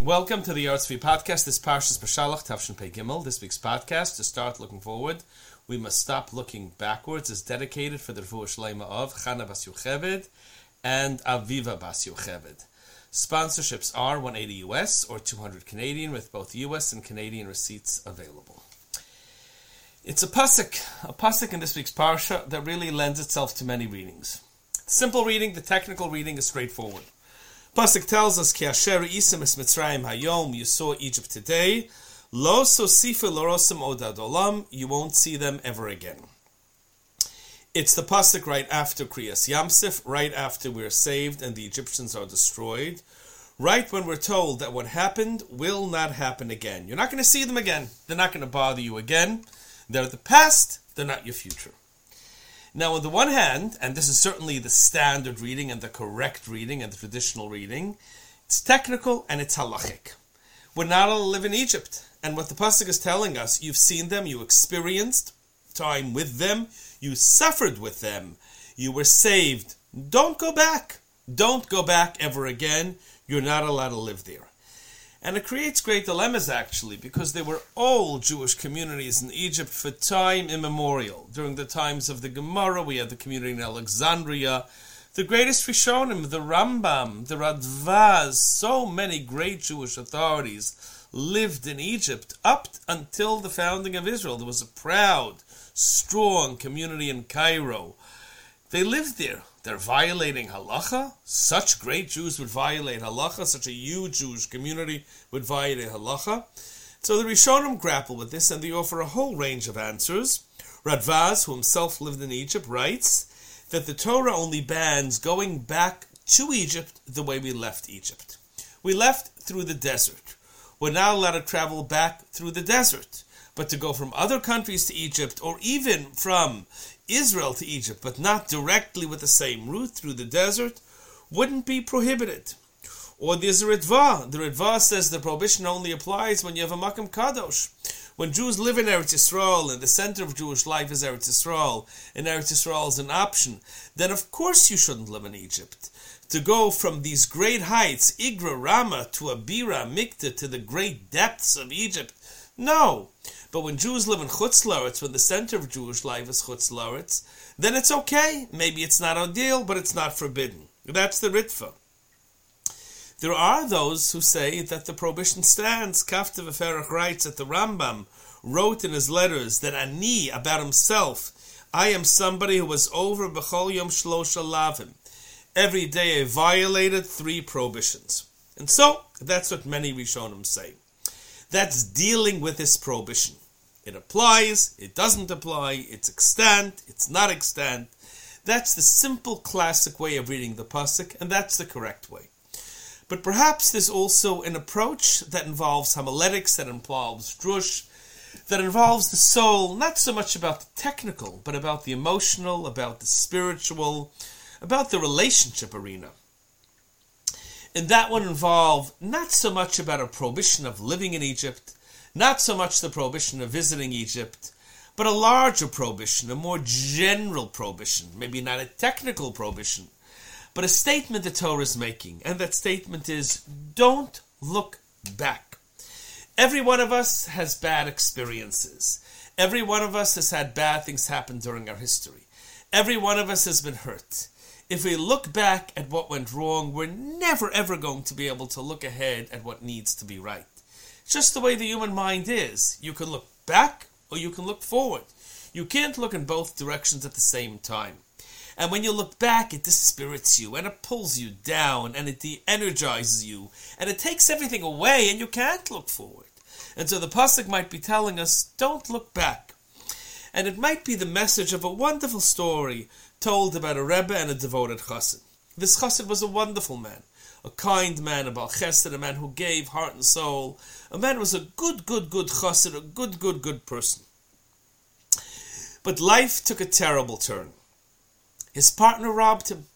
Welcome to the Artsvi podcast. This Parshas Beshalach Tavshin Pei Gimel. This week's podcast, to start looking forward, we must stop looking backwards, is dedicated for the Refuah Shlema of Chana Bas Yocheved and Aviva Bas Yocheved. Sponsorships are 180 US or 200 Canadian, with both US and Canadian receipts available. It's a pasuk, a pasuk in this week's parsha that really lends itself to many readings. Simple reading, the technical reading is straightforward. Pasuk tells us, Ki asher isim es Mitzrayim hayom, you saw Egypt today, lo So sosifa lorosim odad olam, you won't see them ever again. It's the pasuk right after Kriyas Yam Suf, right after we're saved and the Egyptians are destroyed, right when we're told that what happened will not happen again. You're not going to see them again. They're not going to bother you again. They're the past, they're not your future. Now, on the one hand, and this is certainly the standard reading and the correct reading and the traditional reading, it's technical and it's halachic. We're not allowed to live in Egypt. And what the Pasuk is telling us, you've seen them, you experienced time with them, you suffered with them, you were saved. Don't go back. Don't go back ever again. You're not allowed to live there. And it creates great dilemmas actually, because there were all Jewish communities in Egypt for time immemorial. During the times of the Gemara, we had the community in Alexandria, the greatest Rishonim, the Rambam, the Radvaz, so many great Jewish authorities lived in Egypt up until the founding of Israel. There was a proud, strong community in Cairo. They lived there. They're violating halacha. Such great Jews would violate halacha. Such a huge Jewish community would violate halacha. So the Rishonim grapple with this and they offer a whole range of answers. Radvaz, who himself lived in Egypt, writes that the Torah only bans going back to Egypt the way we left Egypt. We left through the desert. We're not allowed to travel back through the desert. But to go from other countries to Egypt, or even from Israel to Egypt, but not directly with the same route through the desert, wouldn't be prohibited. Or there's a Ritva. The Ritva says the prohibition only applies when you have a Makam Kadosh. When Jews live in Eretz Yisrael and the center of Jewish life is Eretz Yisrael, and Eretz Yisrael is an option, then of course you shouldn't live in Egypt. To go from these great heights, Igra, Rama, to Abira, Mikta, to the great depths of Egypt, no. But when Jews live in Chutz Laretz, when the center of Jewish life is Chutz Laretz, then it's okay. Maybe it's not ideal, but it's not forbidden. That's the Ritva. There are those who say that the prohibition stands. Kaftor VaFerach writes that the Rambam wrote in his letters that Ani, about himself, I am somebody who was over B'chol Yom Shlosha Lavim. Every day I violated three prohibitions. And so, that's what many Rishonim say. That's dealing with this prohibition. It applies, it doesn't apply, it's extant, it's not extant. That's the simple classic way of reading the pasuk, and that's the correct way. But perhaps there's also an approach that involves homiletics, that involves drush, that involves the soul, not so much about the technical, but about the emotional, about the spiritual, about the relationship arena. And that would involve not so much about a prohibition of living in Egypt, not so much the prohibition of visiting Egypt, but a larger prohibition, a more general prohibition, maybe not a technical prohibition, but a statement the Torah is making. And that statement is don't look back. Every one of us has bad experiences. Every one of us has had bad things happen during our history. Every one of us has been hurt. If we look back at what went wrong, we're never ever going to be able to look ahead at what needs to be right. Just the way the human mind is. You can look back or you can look forward. You can't look in both directions at the same time. And when you look back, it dispirits you and it pulls you down and it de energizes you and it takes everything away and you can't look forward. And so the Pasuk might be telling us, don't look back. And it might be the message of a wonderful story told about a Rebbe and a devoted chassid. This chassid was a wonderful man, a kind man, a Baal Chesed, a man who gave heart and soul. A man was a good, good, good chassid, a good, good, good person. But life took a terrible turn. His partner robbed him.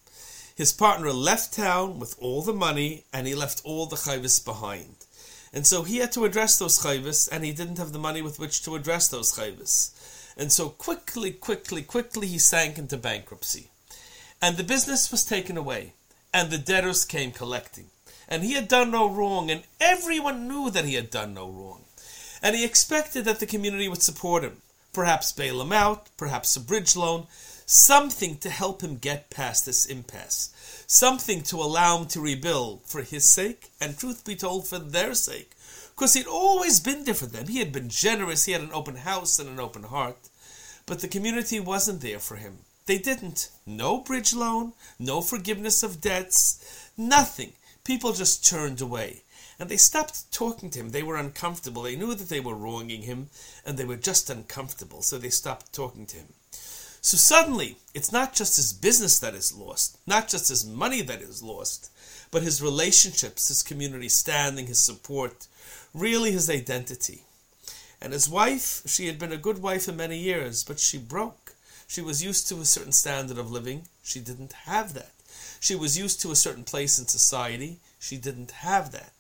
His partner left town with all the money and he left all the chayvis behind. And so he had to address those chayvis and he didn't have the money with which to address those chayvis. And so quickly, quickly, quickly he sank into bankruptcy. And the business was taken away, and the debtors came collecting. and he had done no wrong, and everyone knew that he had done no wrong. And he expected that the community would support him, perhaps bail him out, perhaps a bridge loan, something to help him get past this impasse, something to allow him to rebuild for his sake, and truth be told, for their sake. Because he'd always been there for them. He had been generous, he had an open house and an open heart. But the community wasn't there for him. They didn't. No bridge loan, no forgiveness of debts, nothing. People just turned away. And they stopped talking to him. They were uncomfortable. They knew that they were wronging him, and they were just uncomfortable, so they stopped talking to him. So suddenly, it's not just his business that is lost, not just his money that is lost, but his relationships, his community standing, his support, really his identity. And his wife, she had been a good wife for many years, but she broke. She was used to a certain standard of living. She didn't have that. She was used to a certain place in society. She didn't have that.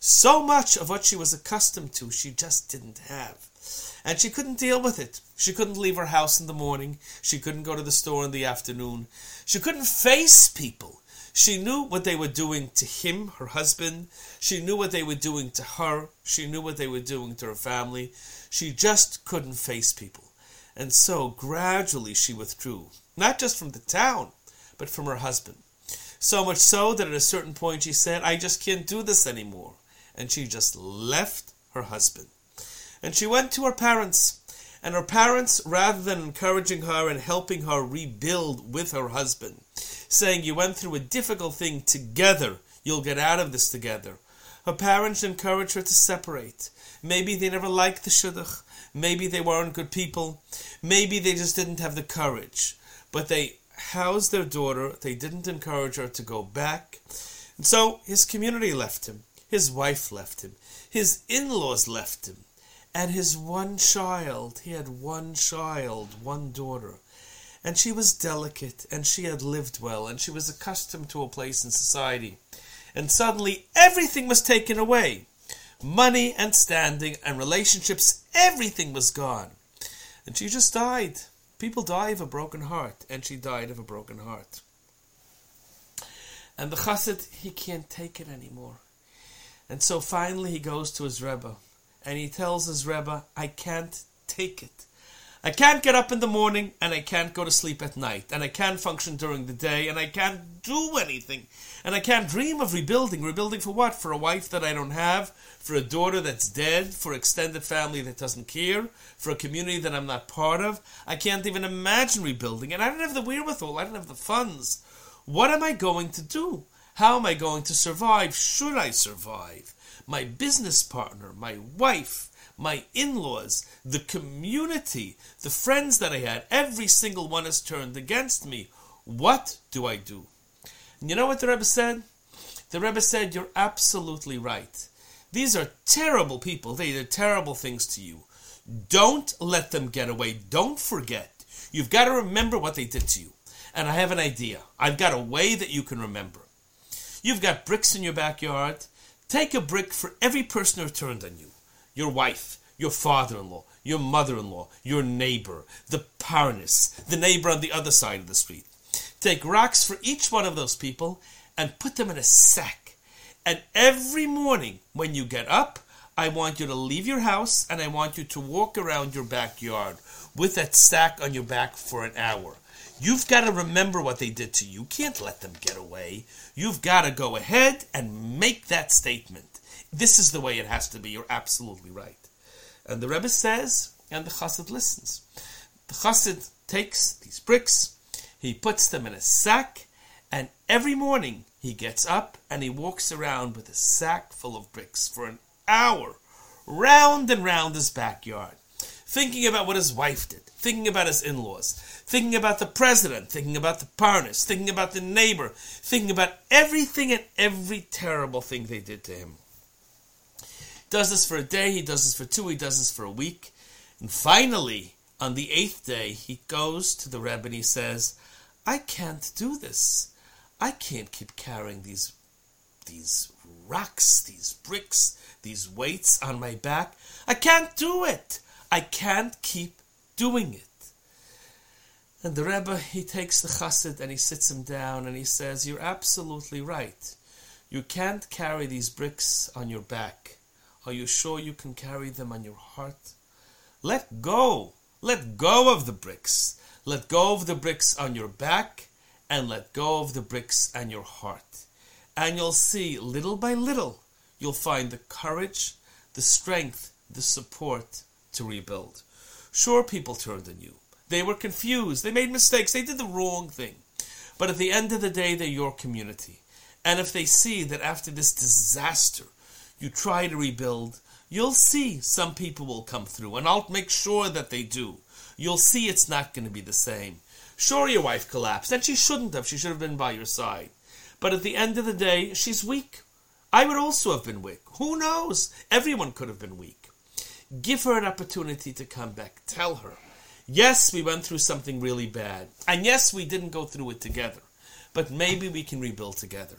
So much of what she was accustomed to, she just didn't have. And she couldn't deal with it. She couldn't leave her house in the morning. She couldn't go to the store in the afternoon. She couldn't face people. She knew what they were doing to him, her husband. She knew what they were doing to her. She knew what they were doing to her family. She just couldn't face people. And so gradually she withdrew, not just from the town, but from her husband. So much so that at a certain point she said, I just can't do this anymore. And she just left her husband. And she went to her parents. And her parents, rather than encouraging her and helping her rebuild with her husband, saying, You went through a difficult thing together, you'll get out of this together. Her parents encouraged her to separate. Maybe they never liked the shidduch. Maybe they weren't good people. Maybe they just didn't have the courage. But they housed their daughter. They didn't encourage her to go back. And so his community left him. His wife left him. His in laws left him and his one child. He had one child, one daughter. And she was delicate, and she had lived well, and she was accustomed to a place in society. And suddenly everything was taken away money and standing and relationships, everything was gone. And she just died. People die of a broken heart, and she died of a broken heart. And the chassid, he can't take it anymore. And so finally he goes to his Rebbe and he tells his Rebbe, I can't take it. I can't get up in the morning and I can't go to sleep at night and I can't function during the day and I can't do anything and I can't dream of rebuilding. Rebuilding for what? For a wife that I don't have, for a daughter that's dead, for extended family that doesn't care, for a community that I'm not part of. I can't even imagine rebuilding and I don't have the wherewithal, I don't have the funds. What am I going to do? How am I going to survive? Should I survive? my business partner, my wife, my in laws, the community, the friends that I had, every single one has turned against me. What do I do? And you know what the Rebbe said? The Rebbe said, You're absolutely right. These are terrible people. They did terrible things to you. Don't let them get away. Don't forget. You've got to remember what they did to you. And I have an idea. I've got a way that you can remember. You've got bricks in your backyard. Take a brick for every person who turned on you your wife, your father in law, your mother in law, your neighbor, the parnas, the neighbor on the other side of the street. Take rocks for each one of those people and put them in a sack. And every morning when you get up, I want you to leave your house and I want you to walk around your backyard with that sack on your back for an hour. You've got to remember what they did to you. You can't let them get away. You've got to go ahead and make that statement. This is the way it has to be. You're absolutely right. And the Rebbe says, and the Chassid listens. The Chassid takes these bricks, he puts them in a sack, and every morning he gets up and he walks around with a sack full of bricks for an hour, round and round his backyard, thinking about what his wife did, thinking about his in laws, thinking about the president, thinking about the parnas, thinking about the neighbor, thinking about everything and every terrible thing they did to him. Does this for a day, he does this for two, he does this for a week. And finally, on the eighth day, he goes to the Rebbe and he says, I can't do this. I can't keep carrying these these rocks, these bricks, these weights on my back. I can't do it. I can't keep doing it. And the Rebbe, he takes the chassid and he sits him down and he says, You're absolutely right. You can't carry these bricks on your back. Are you sure you can carry them on your heart? Let go. Let go of the bricks. Let go of the bricks on your back and let go of the bricks on your heart. And you'll see little by little, you'll find the courage, the strength, the support to rebuild. Sure, people turned on you. They were confused. They made mistakes. They did the wrong thing. But at the end of the day, they're your community. And if they see that after this disaster, you try to rebuild, you'll see some people will come through. And I'll make sure that they do. You'll see it's not going to be the same. Sure, your wife collapsed, and she shouldn't have. She should have been by your side. But at the end of the day, she's weak. I would also have been weak. Who knows? Everyone could have been weak. Give her an opportunity to come back. Tell her, yes, we went through something really bad. And yes, we didn't go through it together. But maybe we can rebuild together.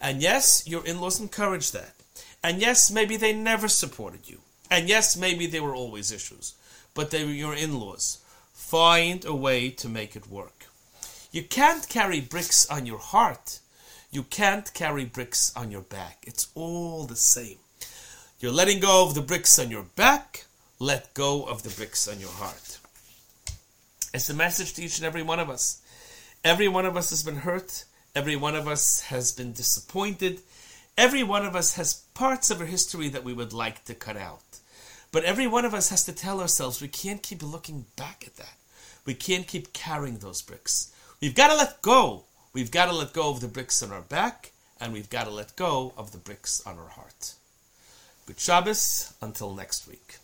And yes, your in laws encourage that. And yes, maybe they never supported you. And yes, maybe there were always issues. But they were your in laws. Find a way to make it work. You can't carry bricks on your heart. You can't carry bricks on your back. It's all the same. You're letting go of the bricks on your back, let go of the bricks on your heart. It's a message to each and every one of us. Every one of us has been hurt. Every one of us has been disappointed. Every one of us has parts of our history that we would like to cut out. But every one of us has to tell ourselves we can't keep looking back at that. We can't keep carrying those bricks. We've got to let go. We've got to let go of the bricks on our back, and we've got to let go of the bricks on our heart. Good Shabbos. Until next week.